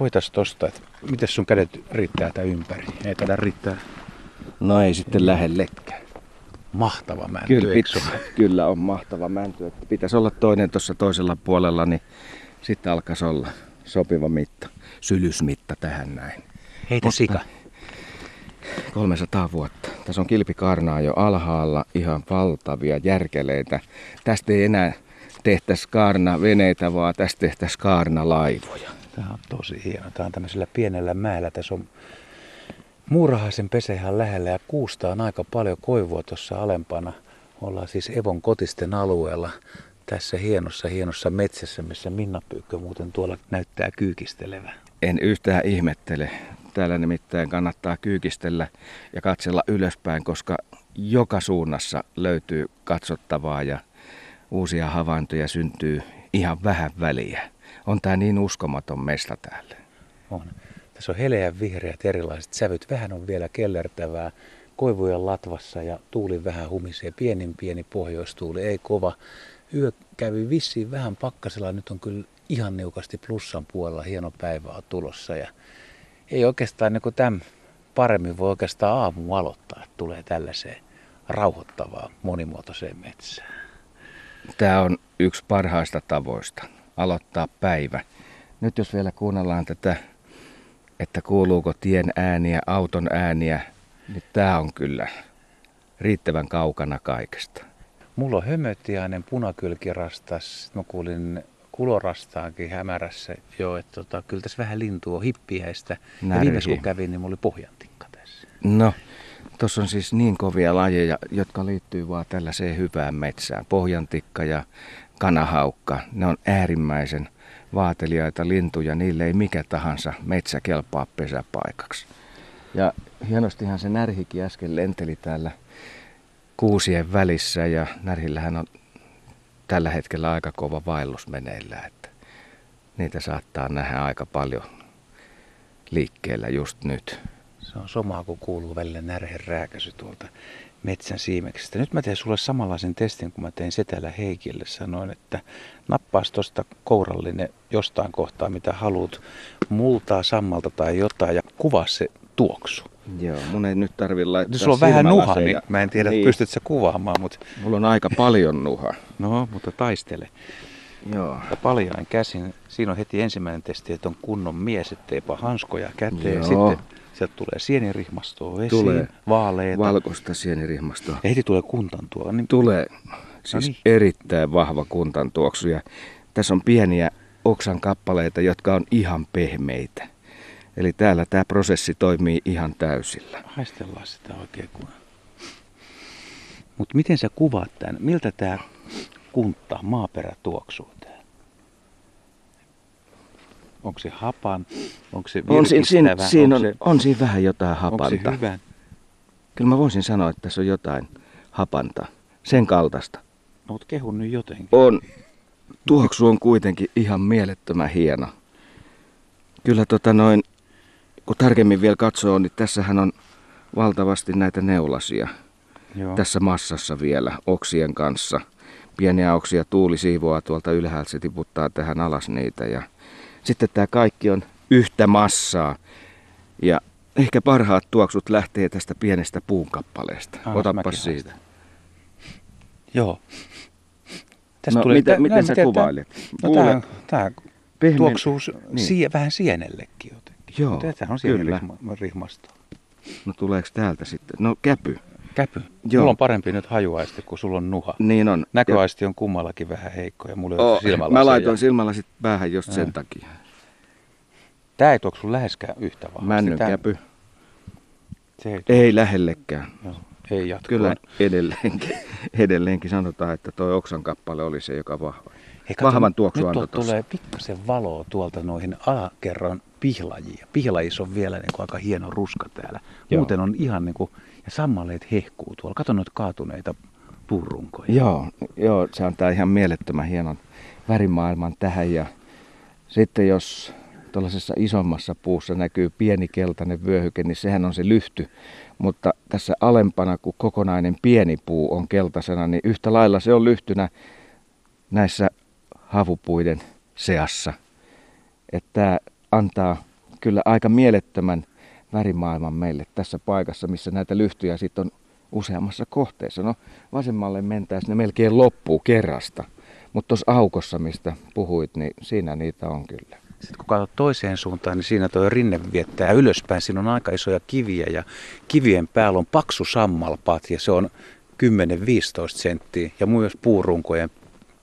Hoitas tosta, että miten sun kädet riittää tää ympäri? Ei taida riittää. No ei sitten lähellekään. Mahtava mänty, Kyllä, pit- kyllä on mahtava mänty. Että pitäisi olla toinen tuossa toisella puolella, niin sitten alkaisi olla sopiva mitta. Sylysmitta tähän näin. Heitä Mutta- sika. 300 vuotta. Tässä on kilpikarnaa jo alhaalla, ihan valtavia järkeleitä. Tästä ei enää tehtäisi kaarna veneitä, vaan tästä tehtäisiin kaarna laivoja. Tämä on tosi hieno. Tämä on tämmöisellä pienellä mäellä. Tässä on muurahaisen pesä ihan lähellä ja kuusta on aika paljon koivua tuossa alempana. Ollaan siis Evon kotisten alueella tässä hienossa hienossa metsässä, missä Minna Pyykkö muuten tuolla näyttää kyykistelevän. En yhtään ihmettele. Täällä nimittäin kannattaa kyykistellä ja katsella ylöspäin, koska joka suunnassa löytyy katsottavaa ja uusia havaintoja syntyy ihan vähän väliä. On tää niin uskomaton mesta täällä. On. Tässä on heleän vihreät erilaiset sävyt. Vähän on vielä kellertävää. Koivujen latvassa ja tuuli vähän humisee. Pienin pieni pohjoistuuli, ei kova. Yö kävi vissiin vähän pakkasella. Nyt on kyllä ihan niukasti plussan puolella. Hieno päivä on tulossa. Ja ei oikeastaan niin tämän paremmin voi oikeastaan aamu aloittaa, että tulee tällaiseen rauhoittavaan monimuotoiseen metsään. Tämä on yksi parhaista tavoista, aloittaa päivä. Nyt jos vielä kuunnellaan tätä, että kuuluuko tien ääniä, auton ääniä, niin tämä on kyllä riittävän kaukana kaikesta. Mulla on hömötiainen punakylkirastas. Sitten mä kuulin kulorastaankin hämärässä jo, että tota, kyllä tässä vähän lintua on hippiäistä. Ja viimeis kun kävin, niin mulla oli pohjantikka tässä. No, tuossa on siis niin kovia lajeja, jotka liittyy vaan tällaiseen hyvään metsään. Pohjantikka ja kanahaukka, ne on äärimmäisen vaateliaita lintuja, niille ei mikä tahansa metsä kelpaa pesäpaikaksi. Ja hienostihan se närhikin äsken lenteli täällä kuusien välissä ja närhillähän on tällä hetkellä aika kova vaellus meneillään, että niitä saattaa nähdä aika paljon liikkeellä just nyt. Se on somaa, kun kuuluu välillä närhen rääkäsy tuolta metsän siimeksestä. Nyt mä teen sulle samanlaisen testin, kun mä tein Setälä Heikille. Sanoin, että nappaas tuosta kourallinen jostain kohtaa, mitä haluat, multaa, sammalta tai jotain, ja kuvaa se tuoksu. Joo, mun ei nyt tarvi laittaa sulla on vähän nuha, niin silmälaseja. mä en tiedä, niin. niin. pystyt sä kuvaamaan, mutta Mulla on aika paljon nuha. no, mutta taistele. Joo. Ja paljain käsin, siinä on heti ensimmäinen testi, että on kunnon mies, etteipa hanskoja käteen. Joo. Sitten sieltä tulee sienirihmastoa esiin, Tulee. vaaleita. Valkoista sienirihmastoa. ja heti tulee kuntantua. Niin Tulee siis niin. erittäin vahva kuntan tuoksu. Ja tässä on pieniä oksan kappaleita, jotka on ihan pehmeitä. Eli täällä tämä prosessi toimii ihan täysillä. haistellaan sitä oikein kun... Mutta miten sä kuvaat tämän? Miltä tämä kunta, maaperä tuoksuu? Onko se hapan? Onko se On, siinä, siinä, siinä on, se, on siinä vähän jotain onko se hapanta. hyvä? Kyllä mä voisin sanoa, että tässä on jotain hapanta. Sen kaltaista. No, mut kehun nyt jotenkin. on, tuoksu on kuitenkin ihan mielettömän hieno. Kyllä tota noin, kun tarkemmin vielä katsoo, niin tässähän on valtavasti näitä neulasia Joo. tässä massassa vielä oksien kanssa. Pieniä oksia tuuli siivoaa tuolta ylhäältä, se tiputtaa tähän alas niitä. Ja sitten tämä kaikki on yhtä massaa. Ja ehkä parhaat tuoksut lähtee tästä pienestä puunkappaleesta. Mäkin siitä. Joo. No, miten- miten näin sä mä tiedän, kuvailet? No, Kuule, tämä pehmeä- tuoksuu niin. sie, vähän sienellekin jotenkin. Joo, Tämä on sienirihmasto. No tuleeko täältä sitten? No käpy. Käpy. Joo. Mulla on parempi nyt hajuaisti, kun sulla on nuha. Niin on. Näköaisti on kummallakin vähän heikko ja mulla ei Ja, oh, silmälaseja. mä laitoin silmälasit päähän just sen Äh. takia. Tää ei tuoksu läheskään yhtä vahvasti. Männyn Tää- käpy. Se ei, Ei lähellekään. joo, ei jatkoa. Kyllä edelleenkin, edelleenkin sanotaan, että tuo oksan kappale oli se, joka vahva. Hei, kato, vahvan tuoksu Nyt antoi tuolta tossa. tulee pikkasen valoa tuolta noihin alakerran pihlajia. Pihlajissa on vielä niin kuin aika hieno ruska täällä. Joo. Muuten on ihan niin kuin, ja sammaleet hehkuu tuolla. Kato noita kaatuneita puurunkoja. Joo, joo, se antaa ihan mielettömän hienon värimaailman tähän. Ja sitten jos tuollaisessa isommassa puussa näkyy pieni keltainen vyöhyke, niin sehän on se lyhty. Mutta tässä alempana, kun kokonainen pieni puu on keltaisena, niin yhtä lailla se on lyhtynä näissä havupuiden seassa. Että tämä antaa kyllä aika mielettömän värimaailman meille tässä paikassa, missä näitä lyhtyjä sitten on useammassa kohteessa. No vasemmalle mentäisiin ne melkein loppuu kerrasta, mutta tuossa aukossa, mistä puhuit, niin siinä niitä on kyllä. Sitten kun katsot toiseen suuntaan, niin siinä tuo rinne viettää ylöspäin. Siinä on aika isoja kiviä ja kivien päällä on paksu sammalpat ja se on 10-15 senttiä ja myös puurunkojen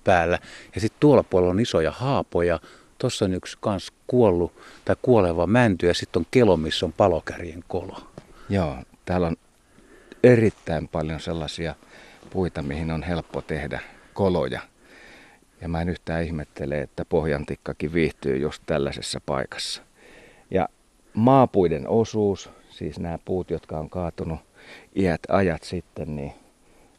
päällä. Ja sitten tuolla puolella on isoja haapoja. Tuossa on yksi kans kuollut tai kuoleva mänty ja sitten on kelo, missä on palokärjen kolo. Joo, täällä on erittäin paljon sellaisia puita, mihin on helppo tehdä koloja. Ja mä en yhtään ihmettele, että pohjantikkakin viihtyy just tällaisessa paikassa. Ja maapuiden osuus, siis nämä puut, jotka on kaatunut iät ajat sitten, niin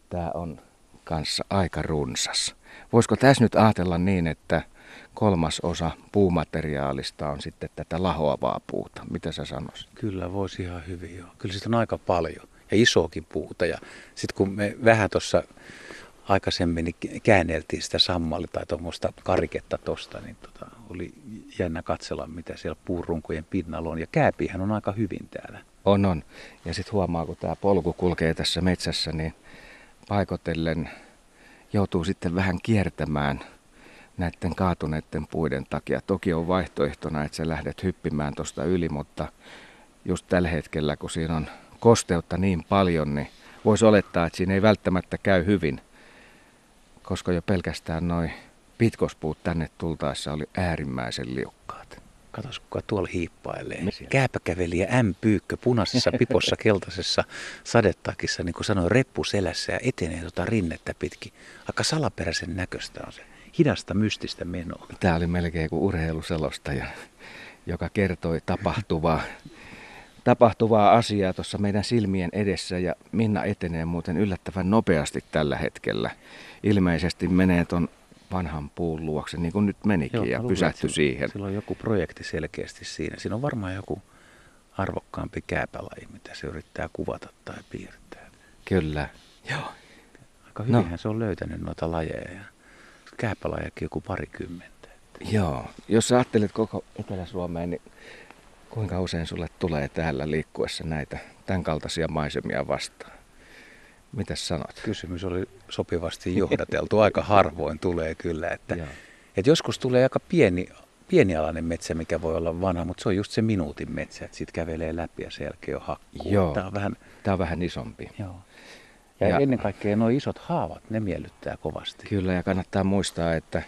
tämä on kanssa aika runsas. Voisiko tässä nyt ajatella niin, että kolmas osa puumateriaalista on sitten tätä lahoavaa puuta? Mitä sä sanoisit? Kyllä, voisi ihan hyvin joo. Kyllä sitä on aika paljon ja isoakin puuta. Ja sitten kun me vähän tuossa aikaisemmin niin käänneltiin sitä sammalli tai tuommoista kariketta tosta, niin tota, oli jännä katsella, mitä siellä puurunkojen pinnalla on. Ja kääpihän on aika hyvin täällä. On, on. Ja sitten huomaa, kun tämä polku kulkee tässä metsässä, niin paikotellen joutuu sitten vähän kiertämään näiden kaatuneiden puiden takia. Toki on vaihtoehtona, että sä lähdet hyppimään tuosta yli, mutta just tällä hetkellä, kun siinä on kosteutta niin paljon, niin voisi olettaa, että siinä ei välttämättä käy hyvin, koska jo pelkästään noin pitkospuut tänne tultaessa oli äärimmäisen liukkaat. Katos, kuka tuolla hiippailee. Kääpäkävelijä M. Pyykkö punaisessa pipossa keltaisessa sadetakissa, niin kuin sanoin, reppu selässä ja etenee tuota rinnettä pitkin. Aika salaperäisen näköistä on se. Hidasta, mystistä menoa. Tämä oli melkein kuin urheiluselostaja, joka kertoi tapahtuvaa tapahtuvaa asiaa tuossa meidän silmien edessä ja Minna etenee muuten yllättävän nopeasti tällä hetkellä. Ilmeisesti menee ton vanhan puun luokse, niin kuin nyt menikin, Joo, ja pysähtyi siihen. Sillä on joku projekti selkeästi siinä. Siinä on varmaan joku arvokkaampi kääpälaji, mitä se yrittää kuvata tai piirtää. Kyllä. Joo. Aika hyvinhän no. se on löytänyt noita lajeja. Kääpälajakin joku parikymmentä. Joo. Jos sä ajattelet koko Etelä-Suomeen, niin Kuinka usein sulle tulee täällä liikkuessa näitä tämän kaltaisia maisemia vastaan? Mitä sanot? Kysymys oli sopivasti johdateltu. Aika harvoin tulee kyllä. Että, että joskus tulee aika pieni, pienialainen metsä, mikä voi olla vanha, mutta se on just se minuutin metsä, että sitten kävelee läpi ja sen jälkeen on hakkuu. Joo. Tämä on vähän, Tämä on vähän isompi. Joo. Ja, ja ennen kaikkea nuo isot haavat, ne miellyttää kovasti. Kyllä, ja kannattaa muistaa, että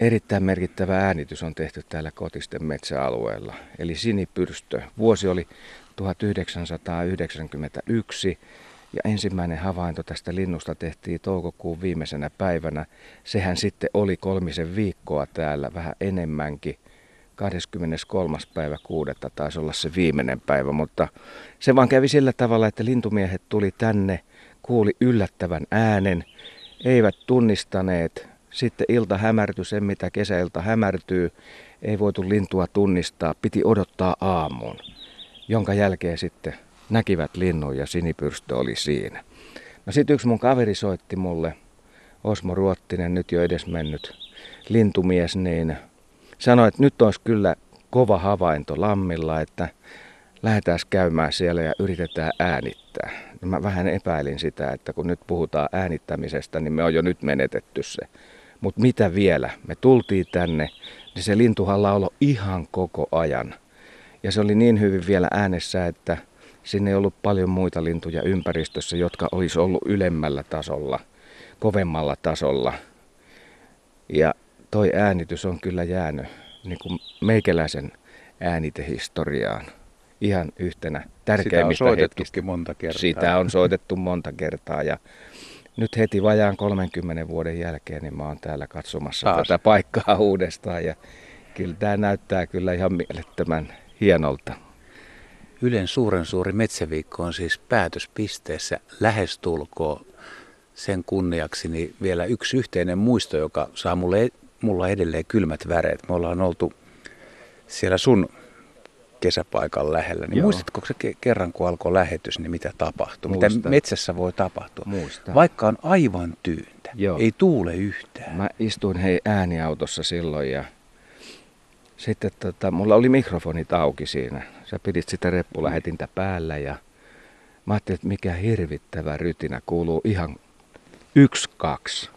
Erittäin merkittävä äänitys on tehty täällä Kotisten metsäalueella, eli sinipyrstö. Vuosi oli 1991 ja ensimmäinen havainto tästä linnusta tehtiin toukokuun viimeisenä päivänä. Sehän sitten oli kolmisen viikkoa täällä, vähän enemmänkin. 23. päivä kuudetta taisi olla se viimeinen päivä, mutta se vaan kävi sillä tavalla, että lintumiehet tuli tänne, kuuli yllättävän äänen, eivät tunnistaneet sitten ilta hämärtyi sen, mitä kesäilta hämärtyy. Ei voitu lintua tunnistaa, piti odottaa aamuun, jonka jälkeen sitten näkivät linnun ja sinipyrstö oli siinä. No sitten yksi mun kaveri soitti mulle, Osmo Ruottinen, nyt jo edes mennyt lintumies, niin sanoi, että nyt olisi kyllä kova havainto lammilla, että lähdetään käymään siellä ja yritetään äänittää. Mä vähän epäilin sitä, että kun nyt puhutaan äänittämisestä, niin me on jo nyt menetetty se mutta mitä vielä? Me tultiin tänne, niin se lintuhan lauloi ihan koko ajan. Ja se oli niin hyvin vielä äänessä, että sinne ei ollut paljon muita lintuja ympäristössä, jotka olisi ollut ylemmällä tasolla, kovemmalla tasolla. Ja toi äänitys on kyllä jäänyt niin kuin meikäläisen äänitehistoriaan ihan yhtenä tärkeimmistä Sitä on soitettukin monta kertaa. Sitä on soitettu monta kertaa ja nyt heti vajaan 30 vuoden jälkeen niin mä oon täällä katsomassa Taas. tätä paikkaa uudestaan ja kyllä tämä näyttää kyllä ihan mielettömän hienolta. Ylen suuren suuri metsäviikko on siis päätöspisteessä lähestulkoon sen kunniaksi niin vielä yksi yhteinen muisto, joka saa mulle, mulla edelleen kylmät väreet. Me ollaan oltu siellä sun kesäpaikan lähellä. Niin muistatko se kerran, kun alkoi lähetys, niin mitä tapahtui? Muistan. Mitä metsässä voi tapahtua? Muistan. Vaikka on aivan tyyntä, Joo. ei tuule yhtään. Mä istuin hei ääniautossa silloin ja sitten tota, mulla oli mikrofonit auki siinä. Sä pidit sitä reppulähetintä päällä ja mä ajattelin, että mikä hirvittävä rytinä kuuluu ihan yksi, kaksi.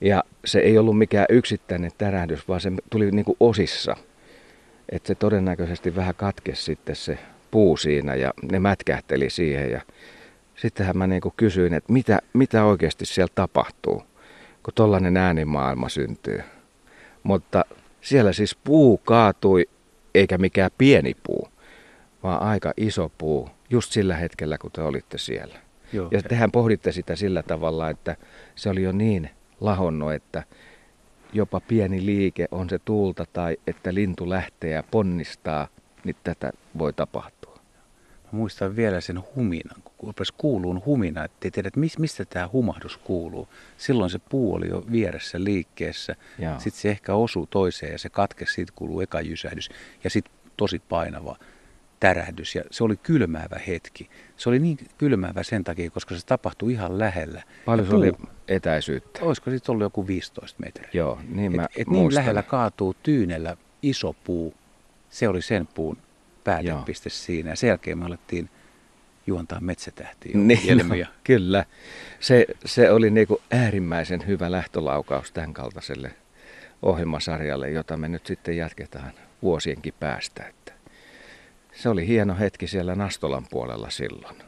Ja se ei ollut mikään yksittäinen tärähdys, vaan se tuli niinku osissa. Että se todennäköisesti vähän katkesi sitten se puu siinä ja ne mätkähteli siihen. Ja sittenhän mä niinku kysyin, että mitä, mitä oikeasti siellä tapahtuu, kun tollainen äänimaailma syntyy. Mutta siellä siis puu kaatui, eikä mikään pieni puu, vaan aika iso puu, just sillä hetkellä, kun te olitte siellä. Joo. Ja tehän pohditte sitä sillä tavalla, että se oli jo niin lahonnut, että jopa pieni liike, on se tuulta tai että lintu lähtee ja ponnistaa, niin tätä voi tapahtua. Mä muistan vielä sen huminan, kun rupesi kuuluun humina, että ei tiedä, että mistä tämä humahdus kuuluu. Silloin se puu oli jo vieressä liikkeessä, sitten se ehkä osuu toiseen ja se katkesi, siitä kuuluu eka jysähdys ja sitten tosi painava tärähdys ja se oli kylmäävä hetki. Se oli niin kylmäävä sen takia, koska se tapahtui ihan lähellä. Paljon se oli etäisyyttä? Olisiko sitten ollut joku 15 metriä? Joo, niin mä et, et niin lähellä kaatuu tyynellä iso puu. Se oli sen puun päätepiste siinä. Ja sen jälkeen me alettiin juontaa metsätähtiä. Niin, no, kyllä. Se, se oli niinku äärimmäisen hyvä lähtölaukaus tämän kaltaiselle ohjelmasarjalle, jota me nyt sitten jatketaan vuosienkin päästä. Että se oli hieno hetki siellä Nastolan puolella silloin.